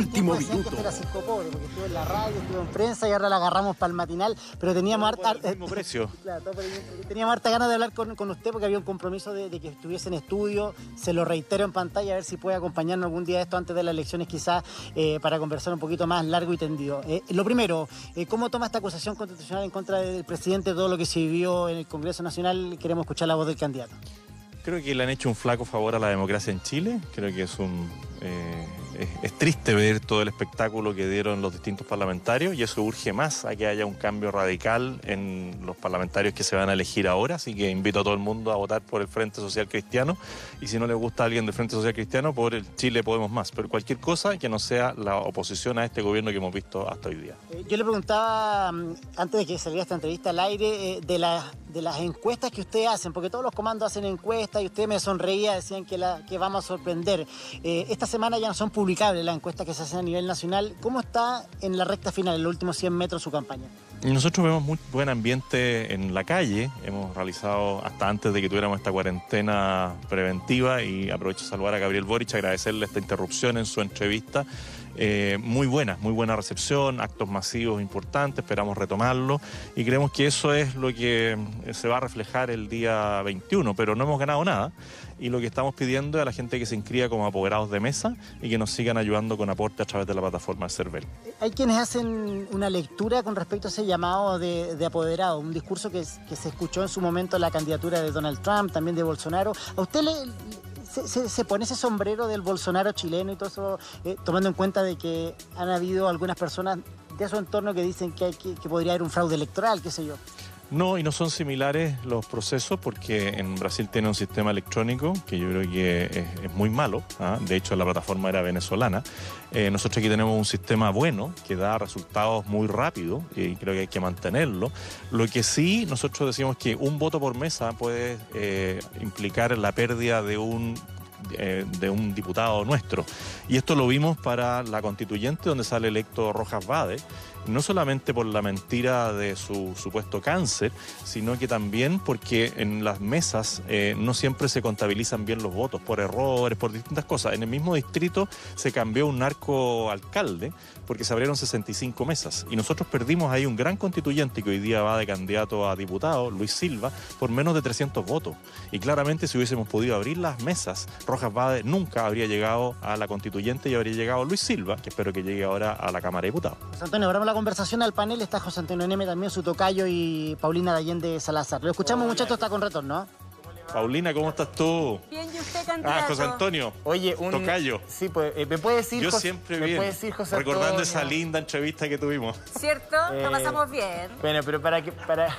último minuto. Era circo pobre, porque estuvo en la radio, estuvo en prensa y ahora la agarramos para el matinal, pero teníamos harta... el mismo precio. Teníamos harta ganas de hablar con, con usted porque había un compromiso de, de que estuviese en estudio, se lo reitero en pantalla, a ver si puede acompañarnos algún día de esto antes de las elecciones quizás eh, para conversar un poquito más largo y tendido. Eh, lo primero, eh, ¿cómo toma esta acusación constitucional en contra del presidente, todo lo que se vivió en el Congreso Nacional? Queremos escuchar la voz del candidato. Creo que le han hecho un flaco favor a la democracia en Chile. Creo que es un eh, es, triste ver todo el espectáculo que dieron los distintos parlamentarios y eso urge más a que haya un cambio radical en los parlamentarios que se van a elegir ahora. Así que invito a todo el mundo a votar por el Frente Social Cristiano y si no le gusta a alguien del Frente Social Cristiano, por el Chile Podemos Más. Pero cualquier cosa que no sea la oposición a este gobierno que hemos visto hasta hoy día. Eh, Yo le preguntaba, mm, antes de que saliera esta entrevista al aire, eh, de, las de las encuestas que ustedes hacen, porque todos los comandos hacen encuestas y usted me sonreía, decían que, la, que vamos a sorprender. Eh, esta semana ya no son publicables las encuestas que se hacen a nivel nacional. ¿Cómo está en la recta final, en los últimos 100 metros, su campaña? Nosotros vemos muy buen ambiente en la calle. Hemos realizado hasta antes de que tuviéramos esta cuarentena preventiva y aprovecho a saludar a Gabriel Boric, agradecerle esta interrupción en su entrevista. Eh, muy buena, muy buena recepción, actos masivos importantes, esperamos retomarlo y creemos que eso es lo que eh, se va a reflejar el día 21, pero no hemos ganado nada y lo que estamos pidiendo es a la gente que se inscriba como apoderados de mesa y que nos sigan ayudando con aporte a través de la plataforma de CERVEL. Hay quienes hacen una lectura con respecto a ese llamado de, de apoderado, un discurso que, que se escuchó en su momento en la candidatura de Donald Trump, también de Bolsonaro. ¿A usted le, se, se- se pone ese sombrero del Bolsonaro chileno y todo eso, eh, tomando en cuenta de que han habido algunas personas de su entorno que dicen que, que podría haber un fraude electoral, qué sé yo? No, y no son similares los procesos porque en Brasil tiene un sistema electrónico que yo creo que es, muy malo. ¿ah? De hecho, la plataforma era venezolana. Eh, nosotros aquí tenemos un sistema bueno que da resultados muy rápido y creo que hay que mantenerlo. Lo que sí, nosotros decimos que un voto por mesa puede eh, implicar la pérdida de un eh, de un diputado nuestro. Y esto lo vimos para la constituyente donde sale electo Rojas Vade, no solamente por la mentira de su supuesto cáncer, sino que también porque en las mesas eh, no siempre se contabilizan bien los votos, por errores, por distintas cosas. En el mismo distrito se cambió un narco alcalde porque se abrieron 65 mesas y nosotros perdimos ahí un gran constituyente que hoy día va de candidato a diputado, Luis Silva, por menos de 300 votos. Y claramente si hubiésemos podido abrir las mesas, Rojas Bade nunca habría llegado a la constituyente y habría llegado Luis Silva, que espero que llegue ahora a la Cámara de Diputados. José Antonio, abramos la conversación al panel, está José Antonio Neme, también su tocayo y Paulina de Allende Salazar. Lo escuchamos muchachos, está con retorno, ¿no? Paulina, ¿cómo estás tú? Bien, ¿y usted, candidato? Ah, José Antonio. Oye, un... Tocayo. Sí, pues, eh, ¿me puede decir... Yo siempre ¿me bien, puede decir José recordando Antonio? esa linda entrevista que tuvimos. ¿Cierto? Eh, Lo pasamos bien. Bueno, pero para que, para,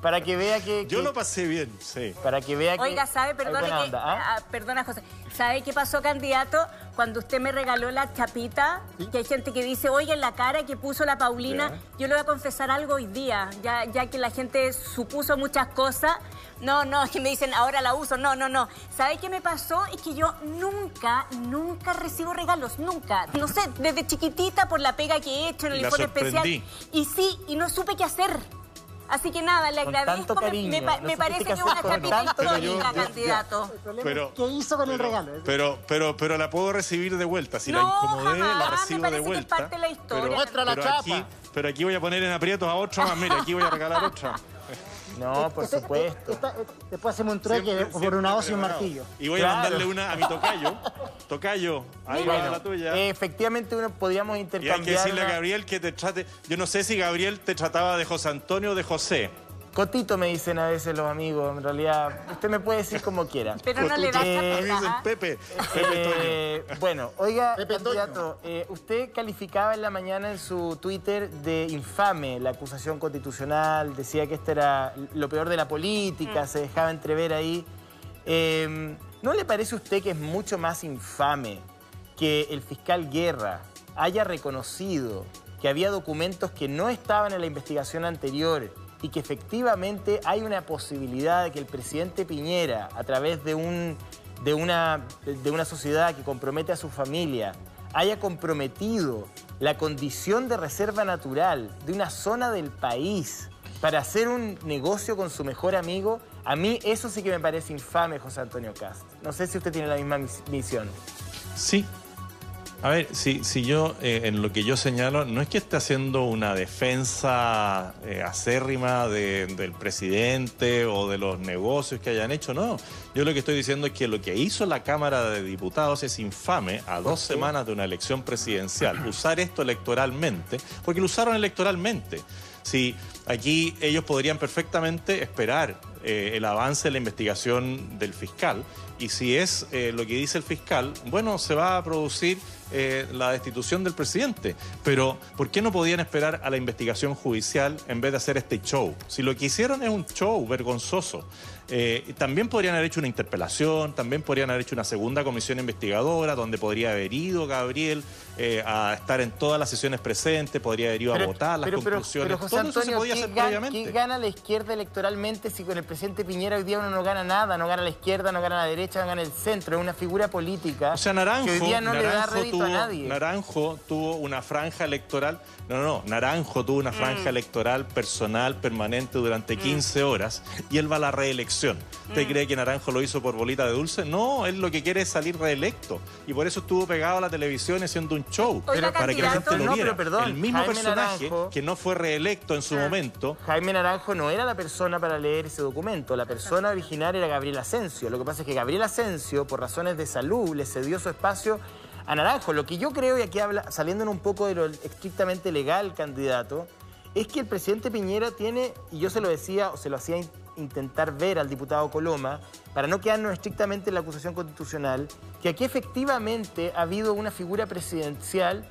para que vea que... Yo que- lo pasé bien, sí. Para que vea que... Oiga, ¿sabe? Perdone que... onda, ¿ah? ah, perdona, José. ¿Sabe qué pasó, candidato? Cuando usted me regaló la chapita, que hay gente que dice, oye, en la cara que puso la Paulina, Ya. yo le voy a confesar algo hoy día, ya, ya que la gente supuso muchas cosas. No, no, es que me dicen, ahora la uso. No, no, no. ¿Sabe qué me pasó? Es que yo nunca, nunca recibo regalos, nunca. No sé, desde chiquitita por la pega que he hecho en el informe especial. Y sí, y no supe qué hacer. Así que nada, le Con agradezco. me- cariño, me, me supiste parece que es una cariño. histórica, candidato. Pero- ¿Qué hizo con el regalo? Pero, pero, pero la puedo recibir de vuelta. Si la No, incomodé, la jamás, me recibo parece de que es vuelta. parte de la historia. Pero, Muestra la pero chapa. Aquí, pero aquí voy a poner en aprietos a otro más. Mira, aquí voy a regalar otra. No, por Este- supuesto. esta- después hacemos un trueque Siempre- por una hoz y un martillo. Y voy a mandarle una a mi tocayo. Tocayo, ahí va Bueno, la tuya. eh, efectivamente uno podríamos y intercambiar... hay que decirle a Gabriel que te trate. Yo no sé si Gabriel te trataba de José Antonio o de José. Cotito me dicen a veces los amigos, en realidad, usted me puede decir como quiera. Pero no le. Pepe. Eh, bueno, oiga, Pepe candidato, eh, usted calificaba en la mañana en su Twitter de infame la acusación constitucional, decía que esto era lo peor de la política, se dejaba entrever ahí. Eh, ¿No le parece a usted que es mucho más infame que el fiscal Guerra haya reconocido que había documentos que no estaban en la investigación anterior y que efectivamente hay una posibilidad de que el presidente Piñera, a través de, un, de, una, de una sociedad que compromete a su familia, haya comprometido la condición de reserva natural de una zona del país para hacer un negocio con su mejor amigo, a mí eso sí que me parece infame, José Antonio Cast. No sé si usted tiene la misma mis- misión. Sí. A ver, si, si yo, eh, en lo que yo señalo, no es que esté haciendo una defensa eh, acérrima de- del presidente o de los negocios que hayan hecho, no. Yo lo que estoy diciendo es que lo que hizo la Cámara de Diputados es infame a dos semanas de una elección presidencial. Usar esto electoralmente, porque lo usaron electoralmente. Si aquí ellos podrían perfectamente esperar eh, el avance de la investigación del fiscal y si es eh, lo que dice el fiscal, bueno, se va a producir eh, la destitución del presidente. Pero, ¿por qué no podían esperar a la investigación judicial en vez de hacer este show? Si lo que hicieron es un show vergonzoso. Eh, también podrían haber hecho una interpelación, también podrían haber hecho una segunda comisión investigadora donde podría haber ido Gabriel eh, a estar en todas las sesiones presentes, podría haber ido a votar las conclusiones. pero, José Todo eso se podía ¿qué, hacer gan- previamente. qué gana la izquierda electoralmente si con el presidente Piñera hoy día uno no gana nada? No gana la izquierda, no gana la derecha, no gana el centro. Es una figura política O sea, Naranjo, que hoy día no le da Naranjo rédito tuvo, a nadie. Naranjo tuvo una franja electoral. No, no. Naranjo tuvo una franja Mm. electoral personal permanente durante 15 horas y él va a la reelección. ¿Usted Mm. cree que Naranjo lo hizo por bolita de dulce? No, él lo que quiere es salir reelecto. Y por eso estuvo pegado a la televisión haciendo un show. Para que la gente lo viera. perdón, el mismo Jaime personaje Naranjo- que no fue reelecto en su Ah. momento. Jaime Naranjo no era la persona para leer ese documento. La persona original era Gabriel Asensio. Lo que pasa es que Gabriel Asensio, por razones de salud, le cedió su espacio a Naranjo. Lo que yo creo, y aquí habla, saliendo un poco de lo estrictamente legal, candidato, es que el presidente Piñera tiene, y yo se lo decía, o se lo hacía in- intentar ver al diputado Coloma, para no quedarnos estrictamente en la acusación constitucional, que aquí efectivamente ha habido una figura presidencial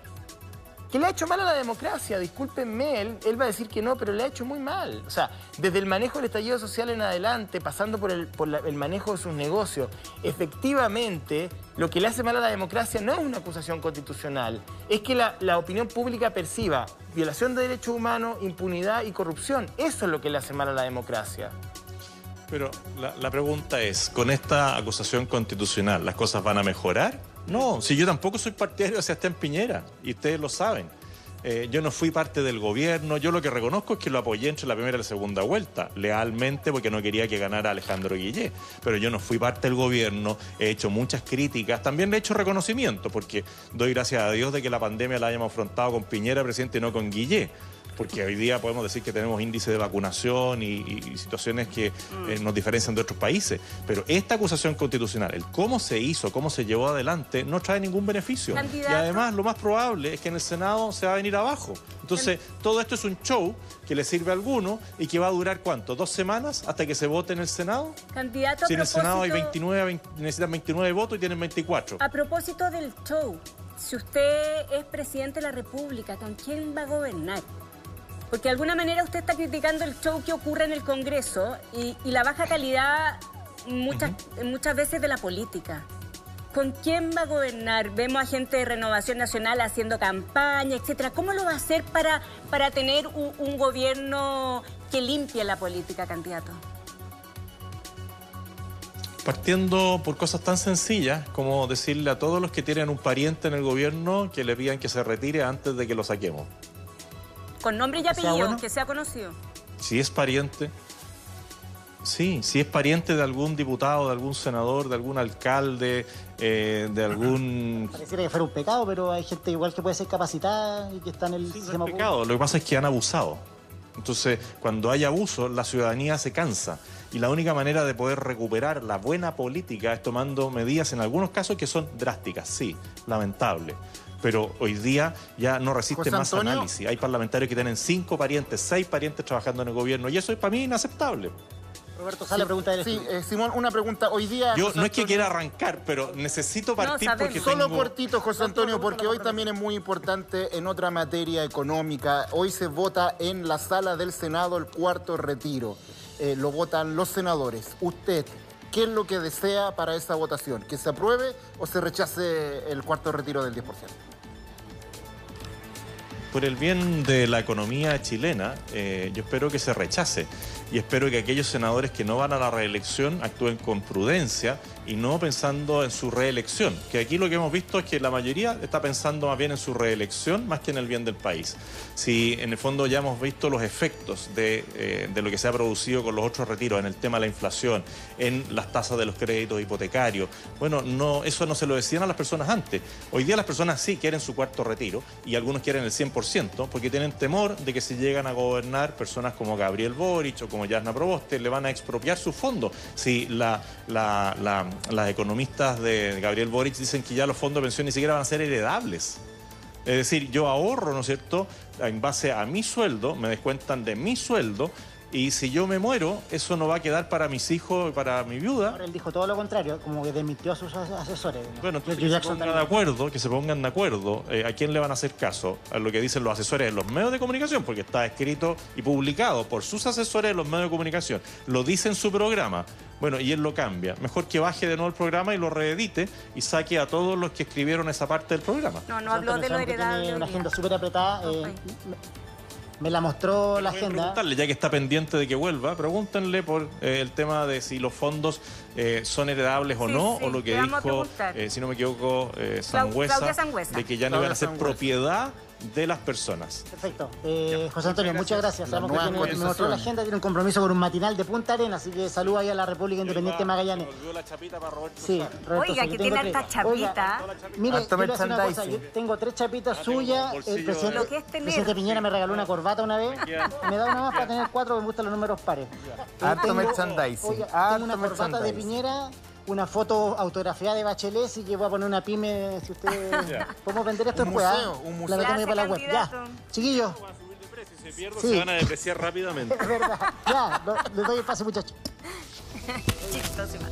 que le ha hecho mal a la democracia, discúlpenme, él, él va a decir que no, pero le ha hecho muy mal. O sea, desde el manejo del estallido social en adelante, pasando por el, manejo de sus negocios, efectivamente, lo que le hace mal a la democracia no es una acusación constitucional, es que la, opinión pública perciba violación de derechos humanos, impunidad y corrupción. Eso es lo que le hace mal a la democracia. Pero la pregunta es, ¿con esta acusación constitucional las cosas van a mejorar? No, si yo tampoco soy partidario de Sebastián Piñera, y ustedes lo saben. Eh, yo no fui parte del gobierno, yo lo que reconozco es que lo apoyé entre la primera y la segunda vuelta, lealmente porque no quería que ganara Alejandro Guillé, pero yo no fui parte del gobierno, he hecho muchas críticas, también le he hecho reconocimiento, porque doy gracias a Dios de que la pandemia la hayamos afrontado con Piñera, presidente, y no con Guillé porque hoy día podemos decir que tenemos índice de vacunación y, situaciones que eh, nos diferencian de otros países. Pero esta acusación constitucional, el cómo se hizo, cómo se llevó adelante, no trae ningún beneficio. Candidato. Y además, lo más probable es que en el Senado se va a venir abajo. Entonces, todo esto es un show que le sirve a alguno y que va a durar cuánto? ¿Dos semanas hasta que se vote en el Senado? Candidato Si en el Senado hay propósito- 29, 20 necesitan 29 votos y tienen 24. A propósito del show, si usted es presidente de la República, ¿con quién va a gobernar? Porque de alguna manera usted está criticando el show que ocurre en el Congreso y, y la baja calidad muchas, muchas veces de la política. ¿Con quién va a gobernar? Vemos a gente de Renovación Nacional haciendo campaña, etcétera. ¿Cómo lo va a hacer para, para tener un, un gobierno que limpie la política, candidato? Partiendo por cosas tan sencillas como decirle a todos los que tienen un pariente en el gobierno que le pidan que se retire antes de que lo saquemos. Con nombre y sea, apellido, bueno. que sea conocido. Si es pariente, sí, si es pariente de algún diputado, de algún senador, de algún alcalde, eh, de algún... Pareciera que fuera un pecado, pero hay gente igual que puede ser capacitada y que está en el Sí, no es sistema. Lo que pasa es que han abusado. Entonces, cuando hay abuso, la ciudadanía se cansa. Y la única manera de poder recuperar la buena política es tomando medidas, en algunos casos, que son drásticas, sí, lamentable. Pero hoy día ya no resiste José más Antonio. análisis. Hay parlamentarios que tienen cinco parientes, seis parientes trabajando en el gobierno. Y eso es para mí inaceptable. Roberto Sala pregunta del Sí, eh, Simón, una pregunta. Hoy día. Yo José no es que Antonio- quiera arrancar, pero necesito partir sabemos. porque Solo tengo... cortito, José Antonio, porque hoy también es muy importante en otra materia económica. Hoy se vota en la sala del Senado el cuarto retiro. Eh, lo votan los senadores. Usted, ¿qué es lo que desea para esa votación? ¿Que se apruebe o se rechace el cuarto retiro del 10%? Por el bien de la economía chilena, eh, yo espero que se rechace. Y espero que aquellos senadores que no van a la reelección actúen con prudencia y no pensando en su reelección. Que aquí lo que hemos visto es que la mayoría está pensando más bien en su reelección más que en el bien del país. Si en el fondo ya hemos visto los efectos de, eh, de lo que se ha producido con los otros retiros en el tema de la inflación, en las tasas de los créditos hipotecarios, bueno, no, eso no se lo decían a las personas antes. Hoy día las personas sí quieren su cuarto retiro y algunos quieren el 100% porque tienen temor de que si llegan a gobernar personas como Gabriel Boric o como Yasna Proboste le van a expropiar sus fondos. Si la, las economistas de Gabriel Boric dicen que ya los fondos de pensión ni siquiera van a ser heredables. Es decir, yo ahorro, ¿no es cierto?, en base a mi sueldo, me descuentan de mi sueldo y si yo me muero, eso no va a quedar para mis hijos y para mi viuda. Ahora él dijo todo lo contrario, como que demitió a sus as- asesores. Bueno, entonces George que se pongan de acuerdo, que se pongan de acuerdo eh, a quién le van a hacer caso, a lo que dicen los asesores de los medios de comunicación, porque está escrito y publicado por sus asesores de los medios de comunicación. Lo dice en su programa. Bueno, y él lo cambia. Mejor que baje de nuevo el programa y lo reedite y saque a todos los que escribieron esa parte del programa. No, no habló de lo heredable. Una agenda súper apretada. eh. Me, la mostró la agenda. preguntarle, ya que está pendiente de que vuelva, pregúntenle por eh, el tema de si los fondos eh, son heredables o Sí, no, sí, o lo que dijo, eh, si no me equivoco, eh, Sangüesa, Claudia Sangüesa. de que ya no iban Claudia a ser Sangüesa. propiedad de las personas. Perfecto. Eh, José Antonio, muchas gracias. Sabemos que tiene, me mostró la agenda, tiene un compromiso con un matinal de Punta Arenas, así que saluda ahí a la República Independiente de Magallanes. Volvió la chapita para Roberto Sí. Roberto Oiga, que tiene tres. harta Oiga, chapita. Mire, una cosa, yo tengo tres chapitas Ah, suyas. El presidente, Lo que es tener. presidente Piñera me regaló una corbata una vez. Me da una más para tener cuatro, me gustan los números pares. Harto tengo- merchandising, Oiga, harto tengo una corbata de merchandising. Piñera, una foto autografiada de Bachelet, y que voy a poner una pyme, si usted... Ya. Podemos vender esto Un después, ¿ah? museo, un museo. La para la web. Ya, chiquillos, Si se pierde, Sí. se van a depreciar rápidamente. es verdad. Ya, lo- les doy el pase, muchachos. Chistosima.